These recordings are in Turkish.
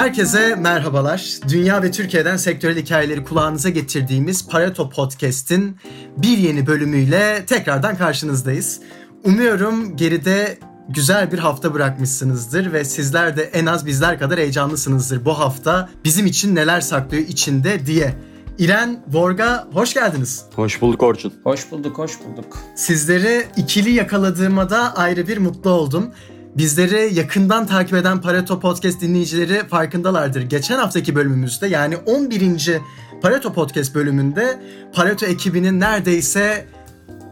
Herkese merhabalar. Dünya ve Türkiye'den sektörel hikayeleri kulağınıza getirdiğimiz Pareto Podcast'in bir yeni bölümüyle tekrardan karşınızdayız. Umuyorum geride güzel bir hafta bırakmışsınızdır ve sizler de en az bizler kadar heyecanlısınızdır bu hafta bizim için neler saklıyor içinde diye. İren, Vorga hoş geldiniz. Hoş bulduk Orçun. Hoş bulduk, hoş bulduk. Sizleri ikili yakaladığıma da ayrı bir mutlu oldum. Bizleri yakından takip eden Pareto Podcast dinleyicileri farkındalardır. Geçen haftaki bölümümüzde yani 11. Pareto Podcast bölümünde Pareto ekibinin neredeyse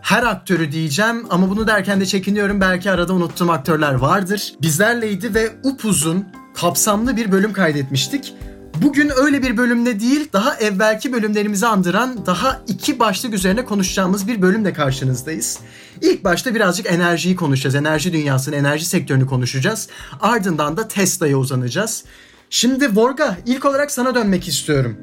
her aktörü diyeceğim ama bunu derken de çekiniyorum. Belki arada unuttuğum aktörler vardır. Bizlerleydi ve upuzun, kapsamlı bir bölüm kaydetmiştik. Bugün öyle bir bölümde değil, daha evvelki bölümlerimizi andıran daha iki başlık üzerine konuşacağımız bir bölümle karşınızdayız. İlk başta birazcık enerjiyi konuşacağız. Enerji dünyasını, enerji sektörünü konuşacağız. Ardından da Tesla'ya uzanacağız. Şimdi Vorga, ilk olarak sana dönmek istiyorum.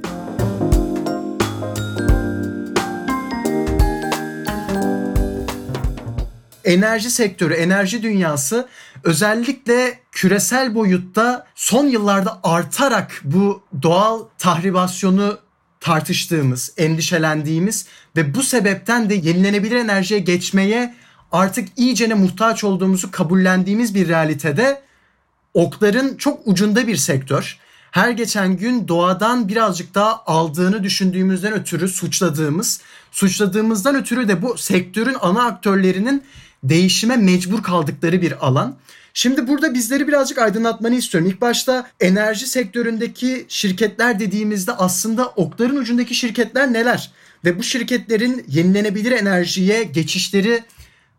enerji sektörü, enerji dünyası özellikle küresel boyutta son yıllarda artarak bu doğal tahribasyonu tartıştığımız, endişelendiğimiz ve bu sebepten de yenilenebilir enerjiye geçmeye artık iyicene muhtaç olduğumuzu kabullendiğimiz bir realitede okların çok ucunda bir sektör. Her geçen gün doğadan birazcık daha aldığını düşündüğümüzden ötürü suçladığımız, suçladığımızdan ötürü de bu sektörün ana aktörlerinin değişime mecbur kaldıkları bir alan. Şimdi burada bizleri birazcık aydınlatmanı istiyorum. İlk başta enerji sektöründeki şirketler dediğimizde aslında okların ucundaki şirketler neler? Ve bu şirketlerin yenilenebilir enerjiye geçişleri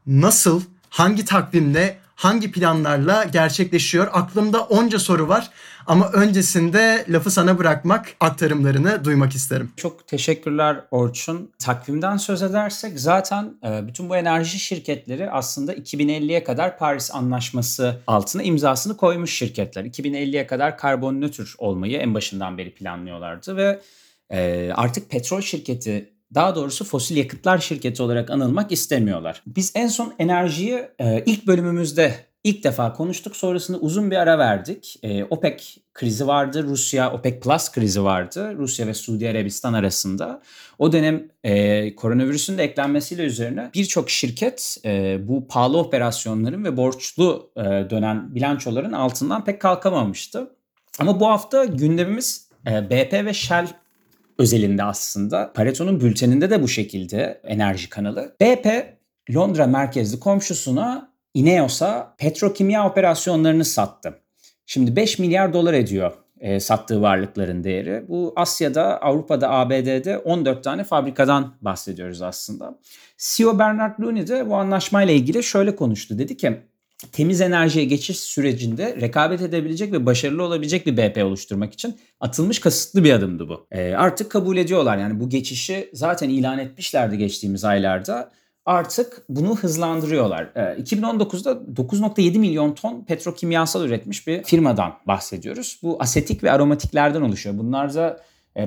nasıl, hangi takvimle, hangi planlarla gerçekleşiyor? Aklımda onca soru var ama öncesinde lafı sana bırakmak, aktarımlarını duymak isterim. Çok teşekkürler Orçun. Takvimden söz edersek zaten e, bütün bu enerji şirketleri aslında 2050'ye kadar Paris Anlaşması altına imzasını koymuş şirketler. 2050'ye kadar karbon nötr olmayı en başından beri planlıyorlardı ve e, artık petrol şirketi daha doğrusu fosil yakıtlar şirketi olarak anılmak istemiyorlar. Biz en son enerjiyi e, ilk bölümümüzde ilk defa konuştuk. Sonrasında uzun bir ara verdik. E, OPEC krizi vardı. Rusya OPEC Plus krizi vardı. Rusya ve Suudi Arabistan arasında. O dönem e, koronavirüsün de eklenmesiyle üzerine birçok şirket e, bu pahalı operasyonların ve borçlu e, dönen bilançoların altından pek kalkamamıştı. Ama bu hafta gündemimiz e, BP ve Shell özelinde aslında. Pareto'nun bülteninde de bu şekilde enerji kanalı. BP Londra merkezli komşusuna Ineos'a petrokimya operasyonlarını sattı. Şimdi 5 milyar dolar ediyor e, sattığı varlıkların değeri. Bu Asya'da, Avrupa'da, ABD'de 14 tane fabrikadan bahsediyoruz aslında. CEO Bernard Looney de bu anlaşmayla ilgili şöyle konuştu. Dedi ki temiz enerjiye geçiş sürecinde rekabet edebilecek ve başarılı olabilecek bir BP oluşturmak için atılmış kasıtlı bir adımdı bu. E, artık kabul ediyorlar yani bu geçişi zaten ilan etmişlerdi geçtiğimiz aylarda. Artık bunu hızlandırıyorlar. E, 2019'da 9.7 milyon ton petrokimyasal üretmiş bir firmadan bahsediyoruz. Bu asetik ve aromatiklerden oluşuyor. Bunlar da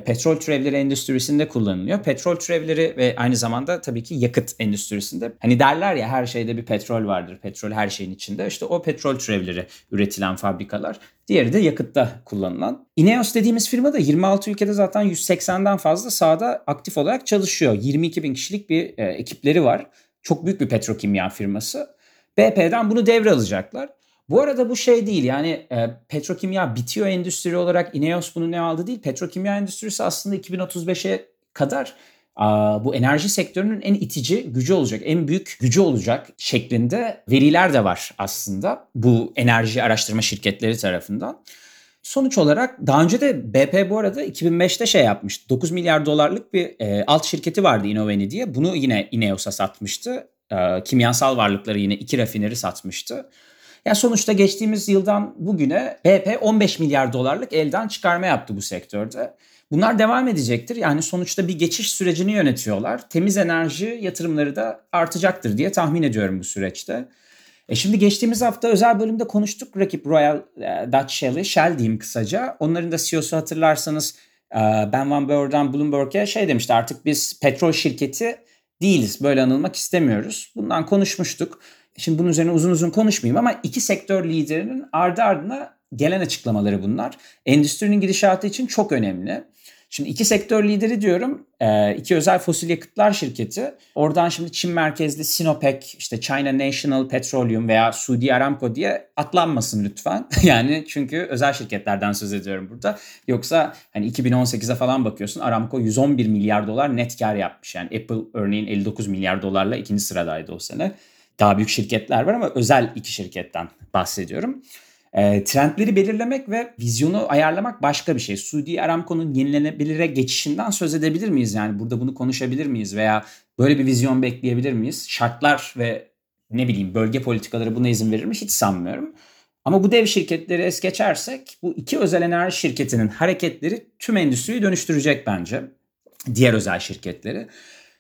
petrol türevleri endüstrisinde kullanılıyor. Petrol türevleri ve aynı zamanda tabii ki yakıt endüstrisinde. Hani derler ya her şeyde bir petrol vardır. Petrol her şeyin içinde. İşte o petrol türevleri üretilen fabrikalar. Diğeri de yakıtta kullanılan. Ineos dediğimiz firma da 26 ülkede zaten 180'den fazla sahada aktif olarak çalışıyor. 22 bin kişilik bir e, ekipleri var. Çok büyük bir petrokimya firması. BP'den bunu devralacaklar. Bu arada bu şey değil yani e, petrokimya bitiyor endüstri olarak Ineos bunu ne aldı değil. Petrokimya endüstrisi aslında 2035'e kadar a, bu enerji sektörünün en itici gücü olacak, en büyük gücü olacak şeklinde veriler de var aslında bu enerji araştırma şirketleri tarafından. Sonuç olarak daha önce de BP bu arada 2005'te şey yapmıştı. 9 milyar dolarlık bir e, alt şirketi vardı Innoveni diye. Bunu yine Ineos'a satmıştı. E, kimyasal varlıkları yine iki rafineri satmıştı. Yani sonuçta geçtiğimiz yıldan bugüne BP 15 milyar dolarlık elden çıkarma yaptı bu sektörde. Bunlar devam edecektir. Yani sonuçta bir geçiş sürecini yönetiyorlar. Temiz enerji yatırımları da artacaktır diye tahmin ediyorum bu süreçte. E şimdi geçtiğimiz hafta özel bölümde konuştuk rakip Royal e, Dutch Shell'i, Shell diyeyim kısaca. Onların da CEO'su hatırlarsanız e, Ben Van Beur'dan Bloomberg'e şey demişti artık biz petrol şirketi değiliz. Böyle anılmak istemiyoruz. Bundan konuşmuştuk. Şimdi bunun üzerine uzun uzun konuşmayayım ama iki sektör liderinin ardı ardına gelen açıklamaları bunlar. Endüstrinin gidişatı için çok önemli. Şimdi iki sektör lideri diyorum. Ee, iki özel fosil yakıtlar şirketi. Oradan şimdi Çin merkezli Sinopec, işte China National Petroleum veya Suudi Aramco diye atlanmasın lütfen. yani çünkü özel şirketlerden söz ediyorum burada. Yoksa hani 2018'e falan bakıyorsun Aramco 111 milyar dolar net kar yapmış. Yani Apple örneğin 59 milyar dolarla ikinci sıradaydı o sene. Daha büyük şirketler var ama özel iki şirketten bahsediyorum. E, trendleri belirlemek ve vizyonu ayarlamak başka bir şey. Suudi Aramco'nun yenilenebilire geçişinden söz edebilir miyiz? Yani burada bunu konuşabilir miyiz veya böyle bir vizyon bekleyebilir miyiz? Şartlar ve ne bileyim bölge politikaları buna izin verir mi? Hiç sanmıyorum. Ama bu dev şirketleri es geçersek bu iki özel enerji şirketinin hareketleri tüm endüstriyi dönüştürecek bence. Diğer özel şirketleri.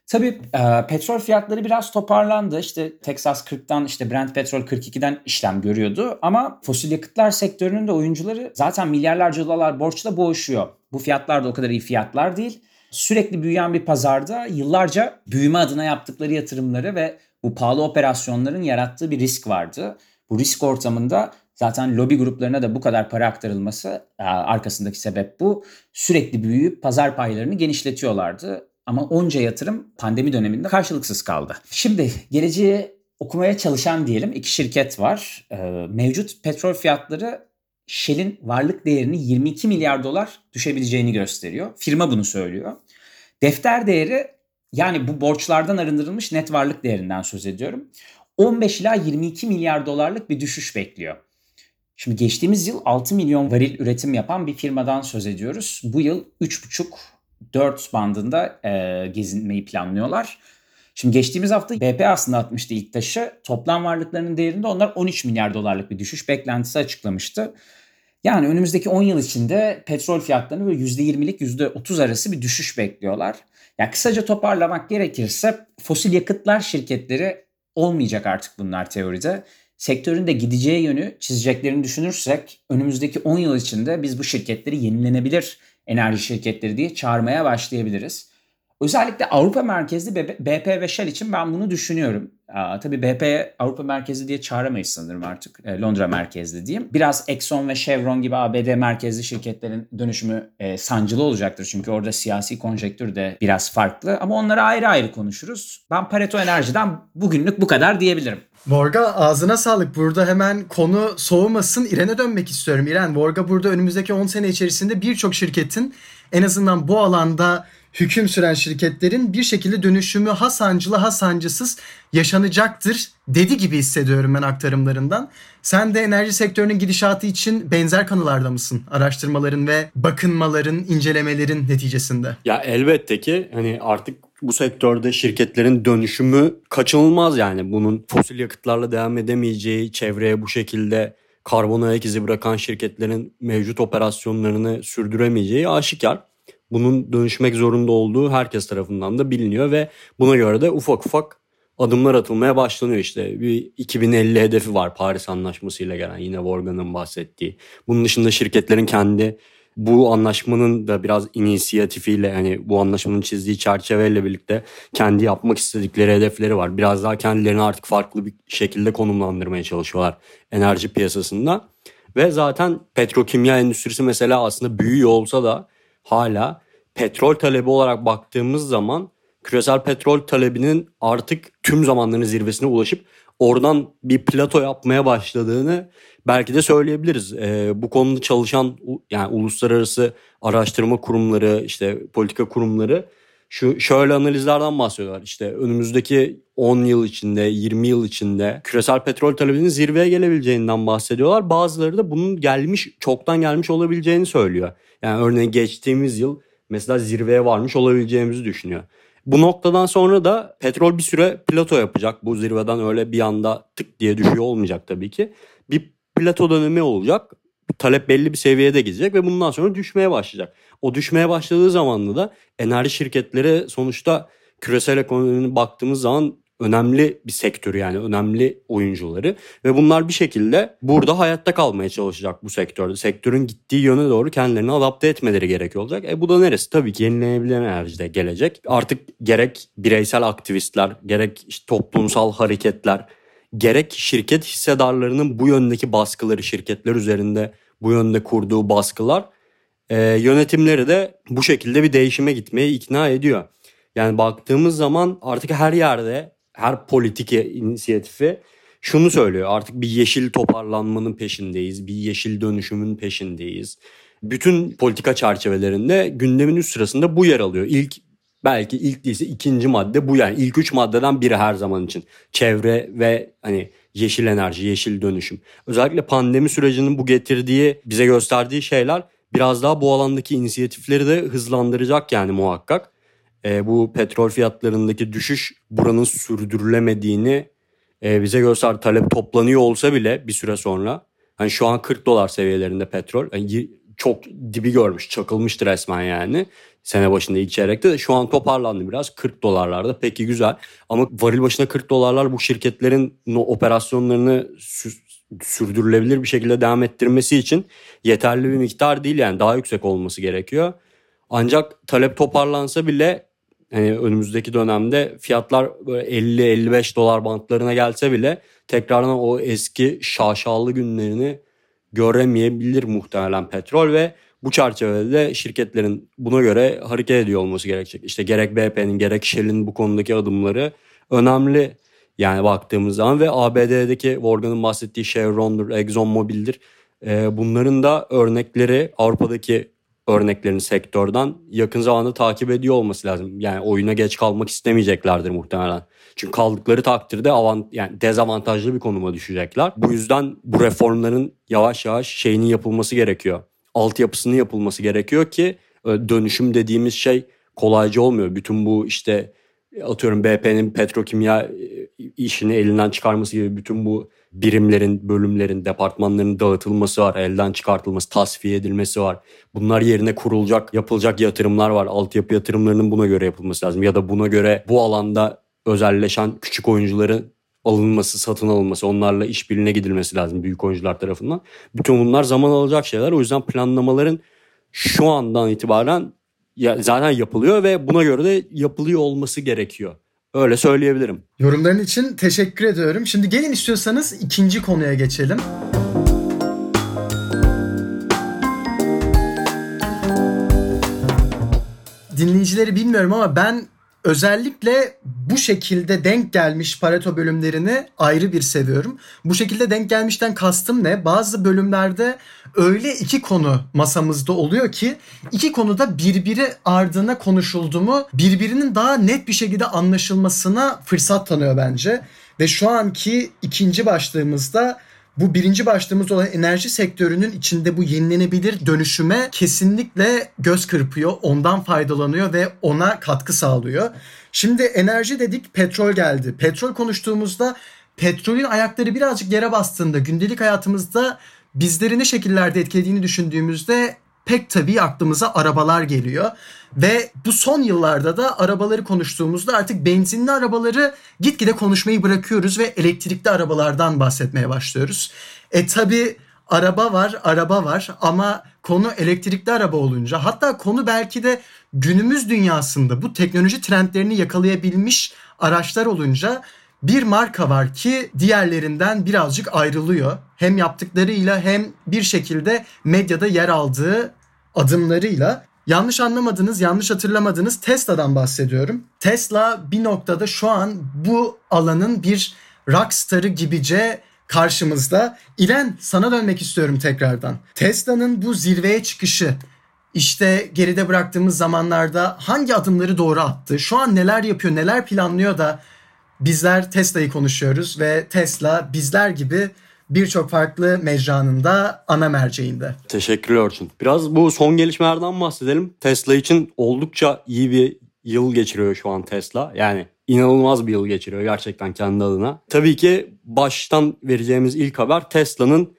Tabii e, petrol fiyatları biraz toparlandı. İşte Texas 40'tan işte Brent petrol 42'den işlem görüyordu. Ama fosil yakıtlar sektörünün de oyuncuları zaten milyarlarca dolar borçla boğuşuyor. Bu fiyatlar da o kadar iyi fiyatlar değil. Sürekli büyüyen bir pazarda yıllarca büyüme adına yaptıkları yatırımları ve bu pahalı operasyonların yarattığı bir risk vardı. Bu risk ortamında zaten lobi gruplarına da bu kadar para aktarılması e, arkasındaki sebep bu. Sürekli büyüyüp pazar paylarını genişletiyorlardı. Ama onca yatırım pandemi döneminde karşılıksız kaldı. Şimdi geleceği okumaya çalışan diyelim iki şirket var. Ee, mevcut petrol fiyatları Shell'in varlık değerini 22 milyar dolar düşebileceğini gösteriyor. Firma bunu söylüyor. Defter değeri yani bu borçlardan arındırılmış net varlık değerinden söz ediyorum. 15 ila 22 milyar dolarlık bir düşüş bekliyor. Şimdi geçtiğimiz yıl 6 milyon varil üretim yapan bir firmadan söz ediyoruz. Bu yıl 3,5 4 bandında e, gezinmeyi planlıyorlar. Şimdi geçtiğimiz hafta BP aslında atmıştı ilk taşı. Toplam varlıklarının değerinde onlar 13 milyar dolarlık bir düşüş beklentisi açıklamıştı. Yani önümüzdeki 10 yıl içinde petrol fiyatlarını böyle %20'lik %30 arası bir düşüş bekliyorlar. Yani kısaca toparlamak gerekirse fosil yakıtlar şirketleri olmayacak artık bunlar teoride. Sektörün de gideceği yönü çizeceklerini düşünürsek önümüzdeki 10 yıl içinde biz bu şirketleri yenilenebilir enerji şirketleri diye çağırmaya başlayabiliriz. Özellikle Avrupa merkezli BP ve Shell için ben bunu düşünüyorum. Tabii BP Avrupa merkezli diye çağıramayız sanırım artık. E, Londra merkezli diyeyim. Biraz Exxon ve Chevron gibi ABD merkezli şirketlerin dönüşümü e, sancılı olacaktır. Çünkü orada siyasi konjektür de biraz farklı. Ama onları ayrı ayrı konuşuruz. Ben Pareto Enerji'den bugünlük bu kadar diyebilirim. Vorga ağzına sağlık. Burada hemen konu soğumasın. İren'e dönmek istiyorum. İren, Vorga burada önümüzdeki 10 sene içerisinde birçok şirketin en azından bu alanda hüküm süren şirketlerin bir şekilde dönüşümü ha sancılı ha sancısız yaşanacaktır dedi gibi hissediyorum ben aktarımlarından. Sen de enerji sektörünün gidişatı için benzer kanılarda mısın? Araştırmaların ve bakınmaların, incelemelerin neticesinde. Ya elbette ki hani artık bu sektörde şirketlerin dönüşümü kaçınılmaz yani. Bunun fosil yakıtlarla devam edemeyeceği, çevreye bu şekilde karbon ayak izi bırakan şirketlerin mevcut operasyonlarını sürdüremeyeceği aşikar. Bunun dönüşmek zorunda olduğu herkes tarafından da biliniyor ve buna göre de ufak ufak adımlar atılmaya başlanıyor işte. Bir 2050 hedefi var Paris Anlaşması ile gelen yine Morgan'ın bahsettiği. Bunun dışında şirketlerin kendi bu anlaşmanın da biraz inisiyatifiyle yani bu anlaşmanın çizdiği çerçeveyle birlikte kendi yapmak istedikleri hedefleri var. Biraz daha kendilerini artık farklı bir şekilde konumlandırmaya çalışıyorlar enerji piyasasında. Ve zaten petrokimya endüstrisi mesela aslında büyüyor olsa da hala petrol talebi olarak baktığımız zaman küresel petrol talebinin artık tüm zamanların zirvesine ulaşıp oradan bir plato yapmaya başladığını belki de söyleyebiliriz. E, bu konuda çalışan yani uluslararası araştırma kurumları, işte politika kurumları şu şöyle analizlerden bahsediyorlar. İşte önümüzdeki 10 yıl içinde, 20 yıl içinde küresel petrol talebinin zirveye gelebileceğinden bahsediyorlar. Bazıları da bunun gelmiş, çoktan gelmiş olabileceğini söylüyor. Yani örneğin geçtiğimiz yıl mesela zirveye varmış olabileceğimizi düşünüyor. Bu noktadan sonra da petrol bir süre plato yapacak. Bu zirveden öyle bir anda tık diye düşüyor olmayacak tabii ki. Bir plato dönemi olacak. Talep belli bir seviyede gidecek ve bundan sonra düşmeye başlayacak. O düşmeye başladığı zaman da enerji şirketleri sonuçta küresel ekonominin baktığımız zaman önemli bir sektör yani önemli oyuncuları ve bunlar bir şekilde burada hayatta kalmaya çalışacak bu sektörde. Sektörün gittiği yöne doğru kendilerini adapte etmeleri gerekiyor olacak. E bu da neresi? Tabii ki yenilenebilir enerjide gelecek. Artık gerek bireysel aktivistler, gerek işte toplumsal hareketler, gerek şirket hissedarlarının bu yöndeki baskıları şirketler üzerinde bu yönde kurduğu baskılar e, yönetimleri de bu şekilde bir değişime gitmeye ikna ediyor. Yani baktığımız zaman artık her yerde her politik inisiyatifi şunu söylüyor. Artık bir yeşil toparlanmanın peşindeyiz. Bir yeşil dönüşümün peşindeyiz. Bütün politika çerçevelerinde gündemin üst sırasında bu yer alıyor. İlk belki ilk değilse ikinci madde bu yani ilk üç maddeden biri her zaman için. Çevre ve hani yeşil enerji, yeşil dönüşüm. Özellikle pandemi sürecinin bu getirdiği, bize gösterdiği şeyler biraz daha bu alandaki inisiyatifleri de hızlandıracak yani muhakkak. E, bu petrol fiyatlarındaki düşüş buranın sürdürülemediğini e, bize göster talep toplanıyor olsa bile bir süre sonra. Hani şu an 40 dolar seviyelerinde petrol. Yani çok dibi görmüş çakılmıştır resmen yani. Sene başında ilk çeyrekte de şu an toparlandı biraz. 40 dolarlarda peki güzel. Ama varil başına 40 dolarlar bu şirketlerin operasyonlarını sürdürülebilir bir şekilde devam ettirmesi için yeterli bir miktar değil yani daha yüksek olması gerekiyor. Ancak talep toparlansa bile hani önümüzdeki dönemde fiyatlar böyle 50-55 dolar bantlarına gelse bile tekrardan o eski şaşalı günlerini göremeyebilir muhtemelen petrol ve bu çerçevede şirketlerin buna göre hareket ediyor olması gerekecek. İşte gerek BP'nin gerek Shell'in bu konudaki adımları önemli. Yani baktığımız zaman ve ABD'deki Morgan'ın bahsettiği Chevron'dur, ExxonMobil'dir. Ee, bunların da örnekleri Avrupa'daki örneklerini sektörden yakın zamanda takip ediyor olması lazım. Yani oyuna geç kalmak istemeyeceklerdir muhtemelen. Çünkü kaldıkları takdirde avant yani dezavantajlı bir konuma düşecekler. Bu yüzden bu reformların yavaş yavaş şeyinin yapılması gerekiyor. Altyapısının yapılması gerekiyor ki e, dönüşüm dediğimiz şey kolayca olmuyor. Bütün bu işte atıyorum BP'nin petrokimya e, işini elinden çıkarması gibi bütün bu birimlerin, bölümlerin, departmanların dağıtılması var, elden çıkartılması, tasfiye edilmesi var. Bunlar yerine kurulacak, yapılacak yatırımlar var. Altyapı yatırımlarının buna göre yapılması lazım. Ya da buna göre bu alanda özelleşen küçük oyuncuların alınması, satın alınması, onlarla işbirliğine gidilmesi lazım büyük oyuncular tarafından. Bütün bunlar zaman alacak şeyler. O yüzden planlamaların şu andan itibaren ya zaten yapılıyor ve buna göre de yapılıyor olması gerekiyor. Öyle söyleyebilirim. Yorumların için teşekkür ediyorum. Şimdi gelin istiyorsanız ikinci konuya geçelim. Dinleyicileri bilmiyorum ama ben özellikle bu şekilde denk gelmiş Pareto bölümlerini ayrı bir seviyorum. Bu şekilde denk gelmişten kastım ne? Bazı bölümlerde öyle iki konu masamızda oluyor ki iki konuda birbiri ardına konuşuldu mu birbirinin daha net bir şekilde anlaşılmasına fırsat tanıyor bence. Ve şu anki ikinci başlığımızda bu birinci başlığımız olan enerji sektörünün içinde bu yenilenebilir dönüşüme kesinlikle göz kırpıyor, ondan faydalanıyor ve ona katkı sağlıyor. Şimdi enerji dedik, petrol geldi. Petrol konuştuğumuzda petrolün ayakları birazcık yere bastığında gündelik hayatımızda bizleri ne şekillerde etkilediğini düşündüğümüzde pek tabii aklımıza arabalar geliyor. Ve bu son yıllarda da arabaları konuştuğumuzda artık benzinli arabaları gitgide konuşmayı bırakıyoruz ve elektrikli arabalardan bahsetmeye başlıyoruz. E tabi araba var, araba var ama konu elektrikli araba olunca hatta konu belki de günümüz dünyasında bu teknoloji trendlerini yakalayabilmiş araçlar olunca bir marka var ki diğerlerinden birazcık ayrılıyor. Hem yaptıklarıyla hem bir şekilde medyada yer aldığı adımlarıyla. Yanlış anlamadınız, yanlış hatırlamadınız Tesla'dan bahsediyorum. Tesla bir noktada şu an bu alanın bir rockstarı gibice karşımızda. İren sana dönmek istiyorum tekrardan. Tesla'nın bu zirveye çıkışı işte geride bıraktığımız zamanlarda hangi adımları doğru attı? Şu an neler yapıyor, neler planlıyor da bizler Tesla'yı konuşuyoruz ve Tesla bizler gibi birçok farklı mecranın da ana merceğinde. Teşekkürler Orçun. Biraz bu son gelişmelerden bahsedelim. Tesla için oldukça iyi bir yıl geçiriyor şu an Tesla. Yani inanılmaz bir yıl geçiriyor gerçekten kendi adına. Tabii ki baştan vereceğimiz ilk haber Tesla'nın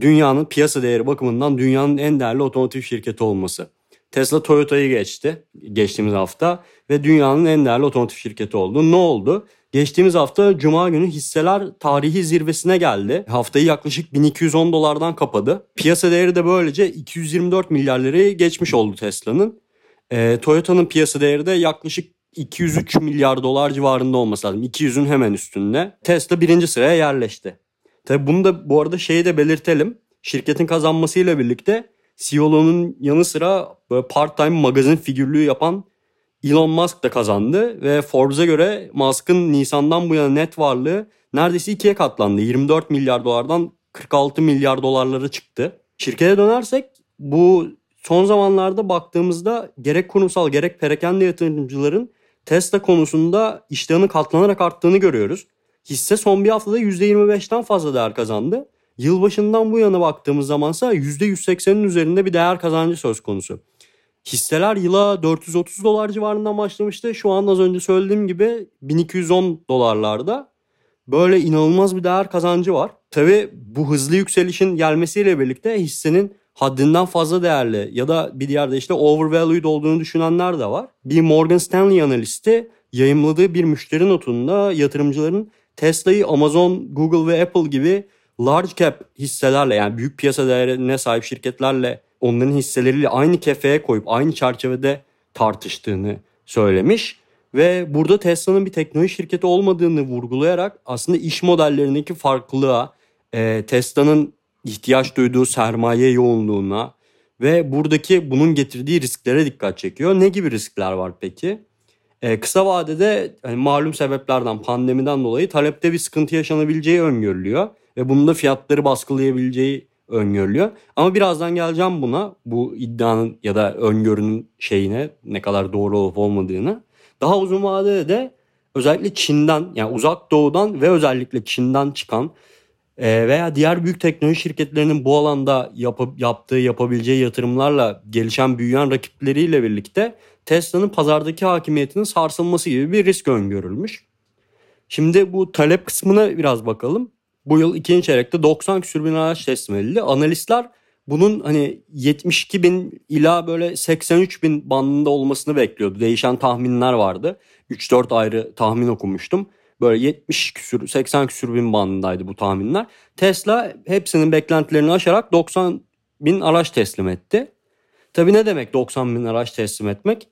dünyanın piyasa değeri bakımından dünyanın en değerli otomotiv şirketi olması. Tesla Toyota'yı geçti geçtiğimiz hafta ve dünyanın en değerli otomotiv şirketi oldu. Ne oldu? Geçtiğimiz hafta Cuma günü hisseler tarihi zirvesine geldi. Haftayı yaklaşık 1210 dolardan kapadı. Piyasa değeri de böylece 224 milyar lirayı geçmiş oldu Tesla'nın. E, Toyota'nın piyasa değeri de yaklaşık 203 milyar dolar civarında olması lazım. 200'ün hemen üstünde. Tesla birinci sıraya yerleşti. Tabi bunu da bu arada şeyi de belirtelim. şirketin kazanmasıyla birlikte CEO'luğunun yanı sıra böyle part-time magazin figürlüğü yapan Elon Musk da kazandı ve Forbes'a göre Musk'ın Nisan'dan bu yana net varlığı neredeyse ikiye katlandı. 24 milyar dolardan 46 milyar dolarlara çıktı. Şirkete dönersek bu son zamanlarda baktığımızda gerek kurumsal gerek perakende yatırımcıların Tesla konusunda iştahının katlanarak arttığını görüyoruz. Hisse son bir haftada %25'ten fazla değer kazandı. Yılbaşından bu yana baktığımız zamansa %180'in üzerinde bir değer kazancı söz konusu. Hisseler yıla 430 dolar civarından başlamıştı. Şu an az önce söylediğim gibi 1210 dolarlarda. Böyle inanılmaz bir değer kazancı var. Tabi bu hızlı yükselişin gelmesiyle birlikte hissenin haddinden fazla değerli ya da bir diğer işte overvalued olduğunu düşünenler de var. Bir Morgan Stanley analisti yayımladığı bir müşteri notunda yatırımcıların Tesla'yı Amazon, Google ve Apple gibi large cap hisselerle yani büyük piyasa değerine sahip şirketlerle onların hisseleriyle aynı kefeye koyup aynı çerçevede tartıştığını söylemiş. Ve burada Tesla'nın bir teknoloji şirketi olmadığını vurgulayarak aslında iş modellerindeki farklılığa, e, Tesla'nın ihtiyaç duyduğu sermaye yoğunluğuna ve buradaki bunun getirdiği risklere dikkat çekiyor. Ne gibi riskler var peki? Ee, kısa vadede hani malum sebeplerden pandemiden dolayı talepte bir sıkıntı yaşanabileceği öngörülüyor ve bunun da fiyatları baskılayabileceği öngörülüyor. Ama birazdan geleceğim buna bu iddianın ya da öngörünün şeyine ne kadar doğru olup olmadığını. Daha uzun vadede de özellikle Çin'den yani uzak doğudan ve özellikle Çin'den çıkan e, veya diğer büyük teknoloji şirketlerinin bu alanda yap yaptığı yapabileceği yatırımlarla gelişen büyüyen rakipleriyle birlikte Tesla'nın pazardaki hakimiyetinin sarsılması gibi bir risk öngörülmüş. Şimdi bu talep kısmına biraz bakalım. Bu yıl ikinci çeyrekte 90 küsür bin araç teslim edildi. Analistler bunun hani 72 bin ila böyle 83 bin bandında olmasını bekliyordu. Değişen tahminler vardı. 3-4 ayrı tahmin okumuştum. Böyle 70 küsür 80 küsür bin bandındaydı bu tahminler. Tesla hepsinin beklentilerini aşarak 90 bin araç teslim etti. Tabi ne demek 90 bin araç teslim etmek?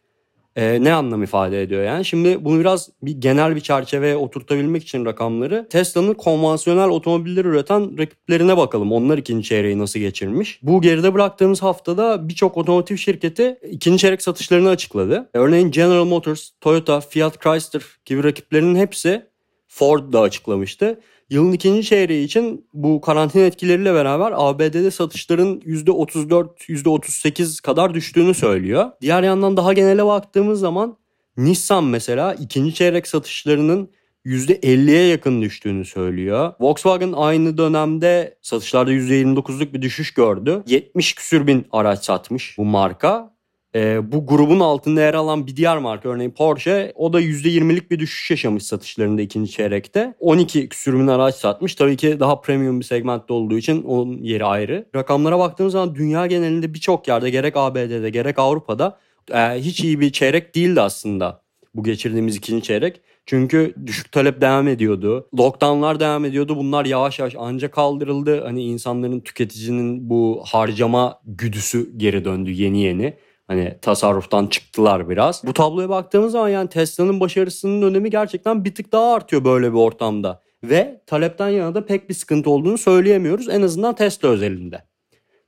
E, ne anlam ifade ediyor yani? Şimdi bunu biraz bir genel bir çerçeveye oturtabilmek için rakamları Tesla'nın konvansiyonel otomobilleri üreten rakiplerine bakalım. Onlar ikinci çeyreği nasıl geçirmiş? Bu geride bıraktığımız haftada birçok otomotiv şirketi ikinci çeyrek satışlarını açıkladı. Örneğin General Motors, Toyota, Fiat Chrysler gibi rakiplerinin hepsi Ford da açıklamıştı. Yılın ikinci çeyreği için bu karantina etkileriyle beraber ABD'de satışların %34-%38 kadar düştüğünü söylüyor. Diğer yandan daha genele baktığımız zaman Nissan mesela ikinci çeyrek satışlarının %50'ye yakın düştüğünü söylüyor. Volkswagen aynı dönemde satışlarda %29'luk bir düşüş gördü. 70 küsür bin araç satmış bu marka e, bu grubun altında yer alan bir diğer marka örneğin Porsche o da %20'lik bir düşüş yaşamış satışlarında ikinci çeyrekte. 12 küsür araç satmış. Tabii ki daha premium bir segmentte olduğu için onun yeri ayrı. Rakamlara baktığımız zaman dünya genelinde birçok yerde gerek ABD'de gerek Avrupa'da e, hiç iyi bir çeyrek değildi aslında bu geçirdiğimiz ikinci çeyrek. Çünkü düşük talep devam ediyordu. Lockdownlar devam ediyordu. Bunlar yavaş yavaş ancak kaldırıldı. Hani insanların tüketicinin bu harcama güdüsü geri döndü yeni yeni. Hani tasarruftan çıktılar biraz. Bu tabloya baktığımız zaman yani Tesla'nın başarısının önemi gerçekten bir tık daha artıyor böyle bir ortamda. Ve talepten yana da pek bir sıkıntı olduğunu söyleyemiyoruz en azından Tesla özelinde.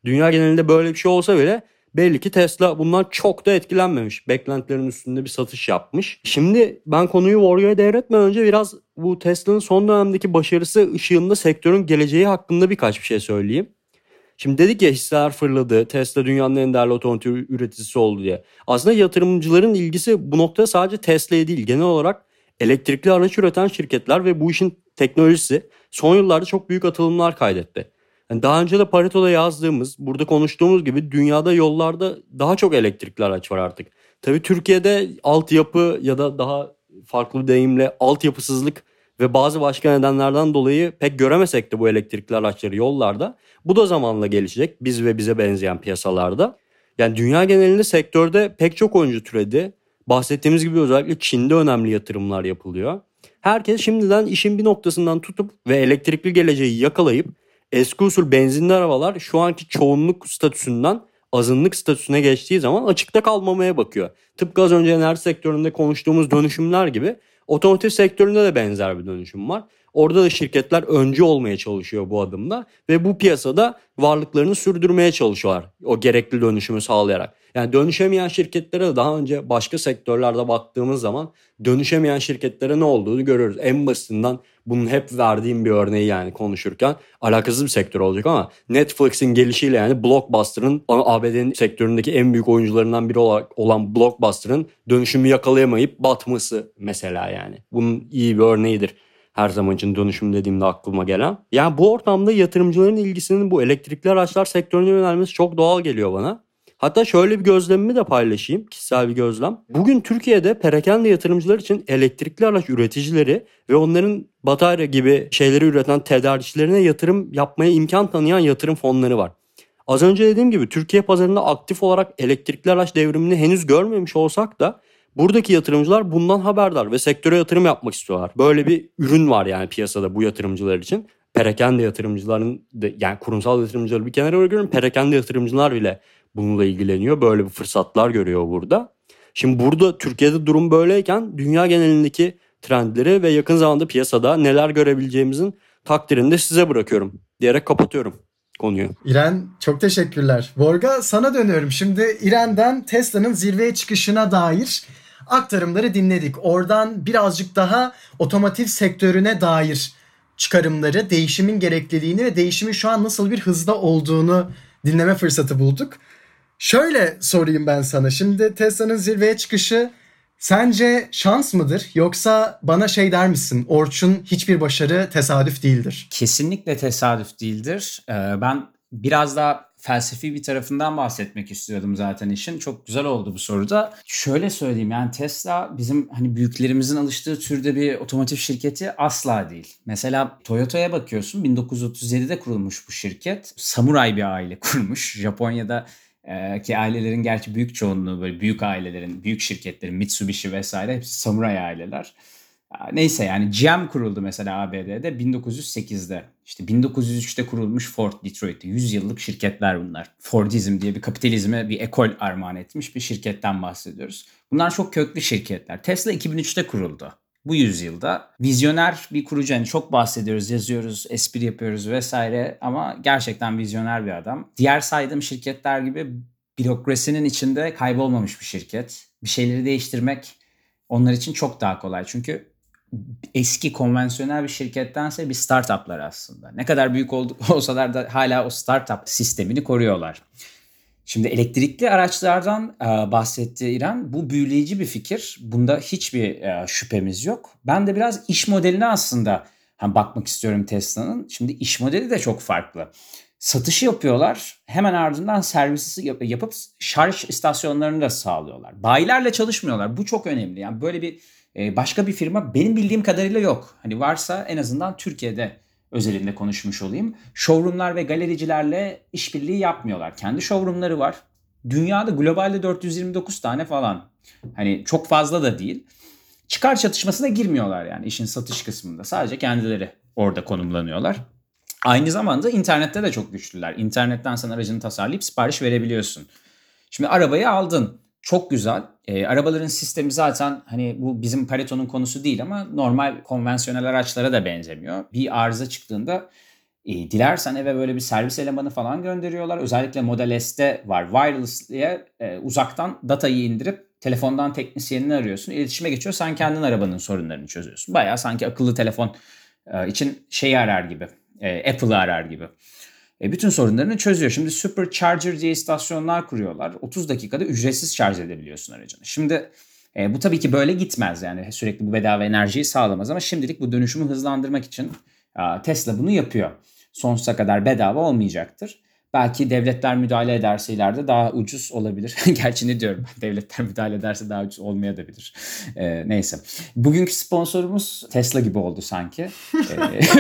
Dünya genelinde böyle bir şey olsa bile belli ki Tesla bundan çok da etkilenmemiş. Beklentilerin üstünde bir satış yapmış. Şimdi ben konuyu Wario'ya devretmeden önce biraz bu Tesla'nın son dönemdeki başarısı ışığında sektörün geleceği hakkında birkaç bir şey söyleyeyim. Şimdi dedik ya hisseler fırladı. Tesla dünyanın en değerli otomotiv üreticisi oldu diye. Aslında yatırımcıların ilgisi bu noktada sadece Tesla'ya değil. Genel olarak elektrikli araç üreten şirketler ve bu işin teknolojisi son yıllarda çok büyük atılımlar kaydetti. Yani daha önce de Pareto'da yazdığımız, burada konuştuğumuz gibi dünyada yollarda daha çok elektrikli araç var artık. Tabii Türkiye'de altyapı ya da daha farklı bir deyimle altyapısızlık ve bazı başka nedenlerden dolayı pek göremesek de bu elektrikli araçları yollarda. Bu da zamanla gelişecek biz ve bize benzeyen piyasalarda. Yani dünya genelinde sektörde pek çok oyuncu türedi. Bahsettiğimiz gibi özellikle Çin'de önemli yatırımlar yapılıyor. Herkes şimdiden işin bir noktasından tutup ve elektrikli geleceği yakalayıp eski usul benzinli arabalar şu anki çoğunluk statüsünden azınlık statüsüne geçtiği zaman açıkta kalmamaya bakıyor. Tıpkı az önce enerji sektöründe konuştuğumuz dönüşümler gibi Otomotiv sektöründe de benzer bir dönüşüm var. Orada da şirketler öncü olmaya çalışıyor bu adımda ve bu piyasada varlıklarını sürdürmeye çalışıyorlar o gerekli dönüşümü sağlayarak. Yani dönüşemeyen şirketlere daha önce başka sektörlerde baktığımız zaman dönüşemeyen şirketlere ne olduğunu görüyoruz. En basitinden bunun hep verdiğim bir örneği yani konuşurken alakasız bir sektör olacak ama Netflix'in gelişiyle yani Blockbuster'ın ABD'nin sektöründeki en büyük oyuncularından biri olarak olan Blockbuster'ın dönüşümü yakalayamayıp batması mesela yani. Bunun iyi bir örneğidir her zaman için dönüşüm dediğimde aklıma gelen. Yani bu ortamda yatırımcıların ilgisinin bu elektrikli araçlar sektörüne yönelmesi çok doğal geliyor bana. Hatta şöyle bir gözlemimi de paylaşayım. Kişisel bir gözlem. Bugün Türkiye'de perakende yatırımcılar için elektrikli araç üreticileri ve onların batarya gibi şeyleri üreten tedarikçilerine yatırım yapmaya imkan tanıyan yatırım fonları var. Az önce dediğim gibi Türkiye pazarında aktif olarak elektrikli araç devrimini henüz görmemiş olsak da buradaki yatırımcılar bundan haberdar ve sektöre yatırım yapmak istiyorlar. Böyle bir ürün var yani piyasada bu yatırımcılar için. Perakende yatırımcıların yani kurumsal yatırımcıları bir kenara bırakıyorum. Perakende yatırımcılar bile bununla ilgileniyor. Böyle bir fırsatlar görüyor burada. Şimdi burada Türkiye'de durum böyleyken dünya genelindeki trendleri ve yakın zamanda piyasada neler görebileceğimizin takdirini de size bırakıyorum diyerek kapatıyorum konuyu. İren çok teşekkürler. Borga sana dönüyorum. Şimdi İren'den Tesla'nın zirveye çıkışına dair aktarımları dinledik. Oradan birazcık daha otomotiv sektörüne dair çıkarımları, değişimin gerekliliğini ve değişimin şu an nasıl bir hızda olduğunu dinleme fırsatı bulduk. Şöyle sorayım ben sana. Şimdi Tesla'nın zirveye çıkışı sence şans mıdır yoksa bana şey der misin? Orçun hiçbir başarı tesadüf değildir. Kesinlikle tesadüf değildir. Ee, ben biraz daha felsefi bir tarafından bahsetmek istiyordum zaten işin. Çok güzel oldu bu soruda. Şöyle söyleyeyim yani Tesla bizim hani büyüklerimizin alıştığı türde bir otomotiv şirketi asla değil. Mesela Toyota'ya bakıyorsun 1937'de kurulmuş bu şirket. Samuray bir aile kurmuş. Japonya'da ee, ki ailelerin gerçi büyük çoğunluğu böyle büyük ailelerin, büyük şirketlerin Mitsubishi vesaire hepsi samuray aileler. Neyse yani GM kuruldu mesela ABD'de 1908'de. İşte 1903'te kurulmuş Ford Detroit'te. 100 yıllık şirketler bunlar. Fordizm diye bir kapitalizme bir ekol armağan etmiş bir şirketten bahsediyoruz. Bunlar çok köklü şirketler. Tesla 2003'te kuruldu bu yüzyılda vizyoner bir kurucu. Yani çok bahsediyoruz, yazıyoruz, espri yapıyoruz vesaire ama gerçekten vizyoner bir adam. Diğer saydığım şirketler gibi bürokrasinin içinde kaybolmamış bir şirket. Bir şeyleri değiştirmek onlar için çok daha kolay. Çünkü eski konvansiyonel bir şirkettense bir startuplar aslında. Ne kadar büyük olsalar da hala o startup sistemini koruyorlar. Şimdi elektrikli araçlardan e, bahsetti İrem. Bu büyüleyici bir fikir. Bunda hiçbir e, şüphemiz yok. Ben de biraz iş modeline aslında hani bakmak istiyorum Tesla'nın. Şimdi iş modeli de çok farklı. Satışı yapıyorlar. Hemen ardından servisi yap- yapıp şarj istasyonlarını da sağlıyorlar. Bayilerle çalışmıyorlar. Bu çok önemli. Yani böyle bir e, başka bir firma benim bildiğim kadarıyla yok. Hani varsa en azından Türkiye'de özelinde konuşmuş olayım. Showroomlar ve galericilerle işbirliği yapmıyorlar. Kendi showroomları var. Dünyada globalde 429 tane falan. Hani çok fazla da değil. Çıkar çatışmasına girmiyorlar yani işin satış kısmında. Sadece kendileri orada konumlanıyorlar. Aynı zamanda internette de çok güçlüler. İnternetten sen aracını tasarlayıp sipariş verebiliyorsun. Şimdi arabayı aldın. Çok güzel. E, arabaların sistemi zaten hani bu bizim Pareto'nun konusu değil ama normal konvansiyonel araçlara da benzemiyor. Bir arıza çıktığında e, dilersen eve böyle bir servis elemanı falan gönderiyorlar. Özellikle Model S'te var. Wireless diye e, uzaktan datayı indirip telefondan teknisyenini arıyorsun. İletişime geçiyor. Sen kendin arabanın sorunlarını çözüyorsun. Baya sanki akıllı telefon e, için şeyi arar gibi. E, Apple'ı arar gibi e, bütün sorunlarını çözüyor. Şimdi Supercharger diye istasyonlar kuruyorlar. 30 dakikada ücretsiz şarj edebiliyorsun aracını. Şimdi e, bu tabii ki böyle gitmez yani sürekli bu bedava enerjiyi sağlamaz ama şimdilik bu dönüşümü hızlandırmak için e, Tesla bunu yapıyor. Sonsuza kadar bedava olmayacaktır. Belki devletler müdahale ederse ileride daha ucuz olabilir. Gerçi ne diyorum devletler müdahale ederse daha ucuz olmayabilir. Ee, neyse. Bugünkü sponsorumuz Tesla gibi oldu sanki.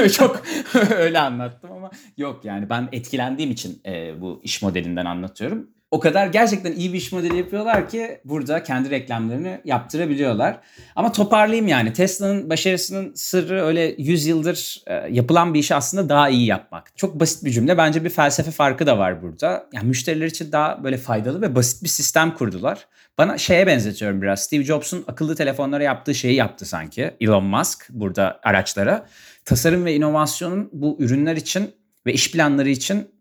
Ee, çok öyle anlattım ama yok yani ben etkilendiğim için e, bu iş modelinden anlatıyorum o kadar gerçekten iyi bir iş modeli yapıyorlar ki burada kendi reklamlarını yaptırabiliyorlar. Ama toparlayayım yani Tesla'nın başarısının sırrı öyle 100 yıldır e, yapılan bir işi aslında daha iyi yapmak. Çok basit bir cümle. Bence bir felsefe farkı da var burada. Yani müşteriler için daha böyle faydalı ve basit bir sistem kurdular. Bana şeye benzetiyorum biraz. Steve Jobs'un akıllı telefonlara yaptığı şeyi yaptı sanki Elon Musk burada araçlara. tasarım ve inovasyonun bu ürünler için ve iş planları için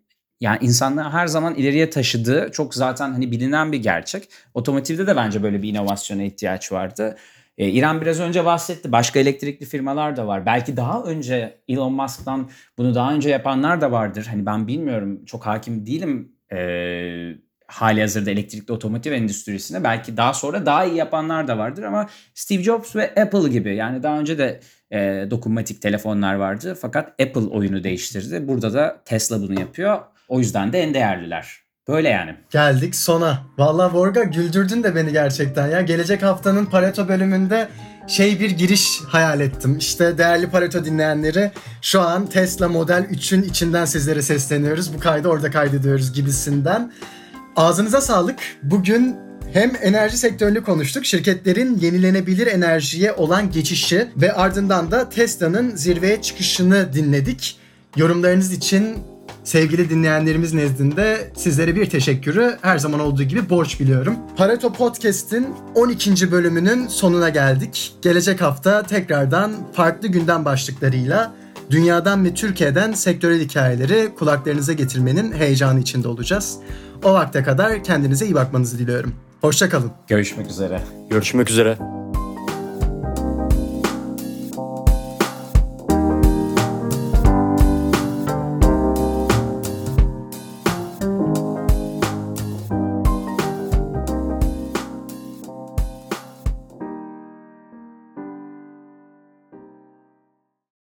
yani insanlığı her zaman ileriye taşıdığı çok zaten hani bilinen bir gerçek. Otomotivde de bence böyle bir inovasyona ihtiyaç vardı. Ee, İrem biraz önce bahsetti. Başka elektrikli firmalar da var. Belki daha önce Elon Musk'tan bunu daha önce yapanlar da vardır. Hani ben bilmiyorum. Çok hakim değilim ee, hali hazırda elektrikli otomotiv endüstrisine. Belki daha sonra daha iyi yapanlar da vardır ama Steve Jobs ve Apple gibi yani daha önce de e, dokunmatik telefonlar vardı. Fakat Apple oyunu değiştirdi. Burada da Tesla bunu yapıyor. O yüzden de en değerliler. Böyle yani. Geldik sona. Vallahi Vorga güldürdün de beni gerçekten ya. Gelecek haftanın Pareto bölümünde şey bir giriş hayal ettim. İşte değerli Pareto dinleyenleri şu an Tesla Model 3'ün içinden sizlere sesleniyoruz. Bu kaydı orada kaydediyoruz gibisinden. Ağzınıza sağlık. Bugün hem enerji sektörünü konuştuk, şirketlerin yenilenebilir enerjiye olan geçişi ve ardından da Tesla'nın zirveye çıkışını dinledik. Yorumlarınız için sevgili dinleyenlerimiz nezdinde sizlere bir teşekkürü her zaman olduğu gibi borç biliyorum. Pareto Podcast'in 12. bölümünün sonuna geldik. Gelecek hafta tekrardan farklı gündem başlıklarıyla dünyadan ve Türkiye'den sektörel hikayeleri kulaklarınıza getirmenin heyecanı içinde olacağız. O vakte kadar kendinize iyi bakmanızı diliyorum. Hoşçakalın. Görüşmek üzere. Görüşmek üzere.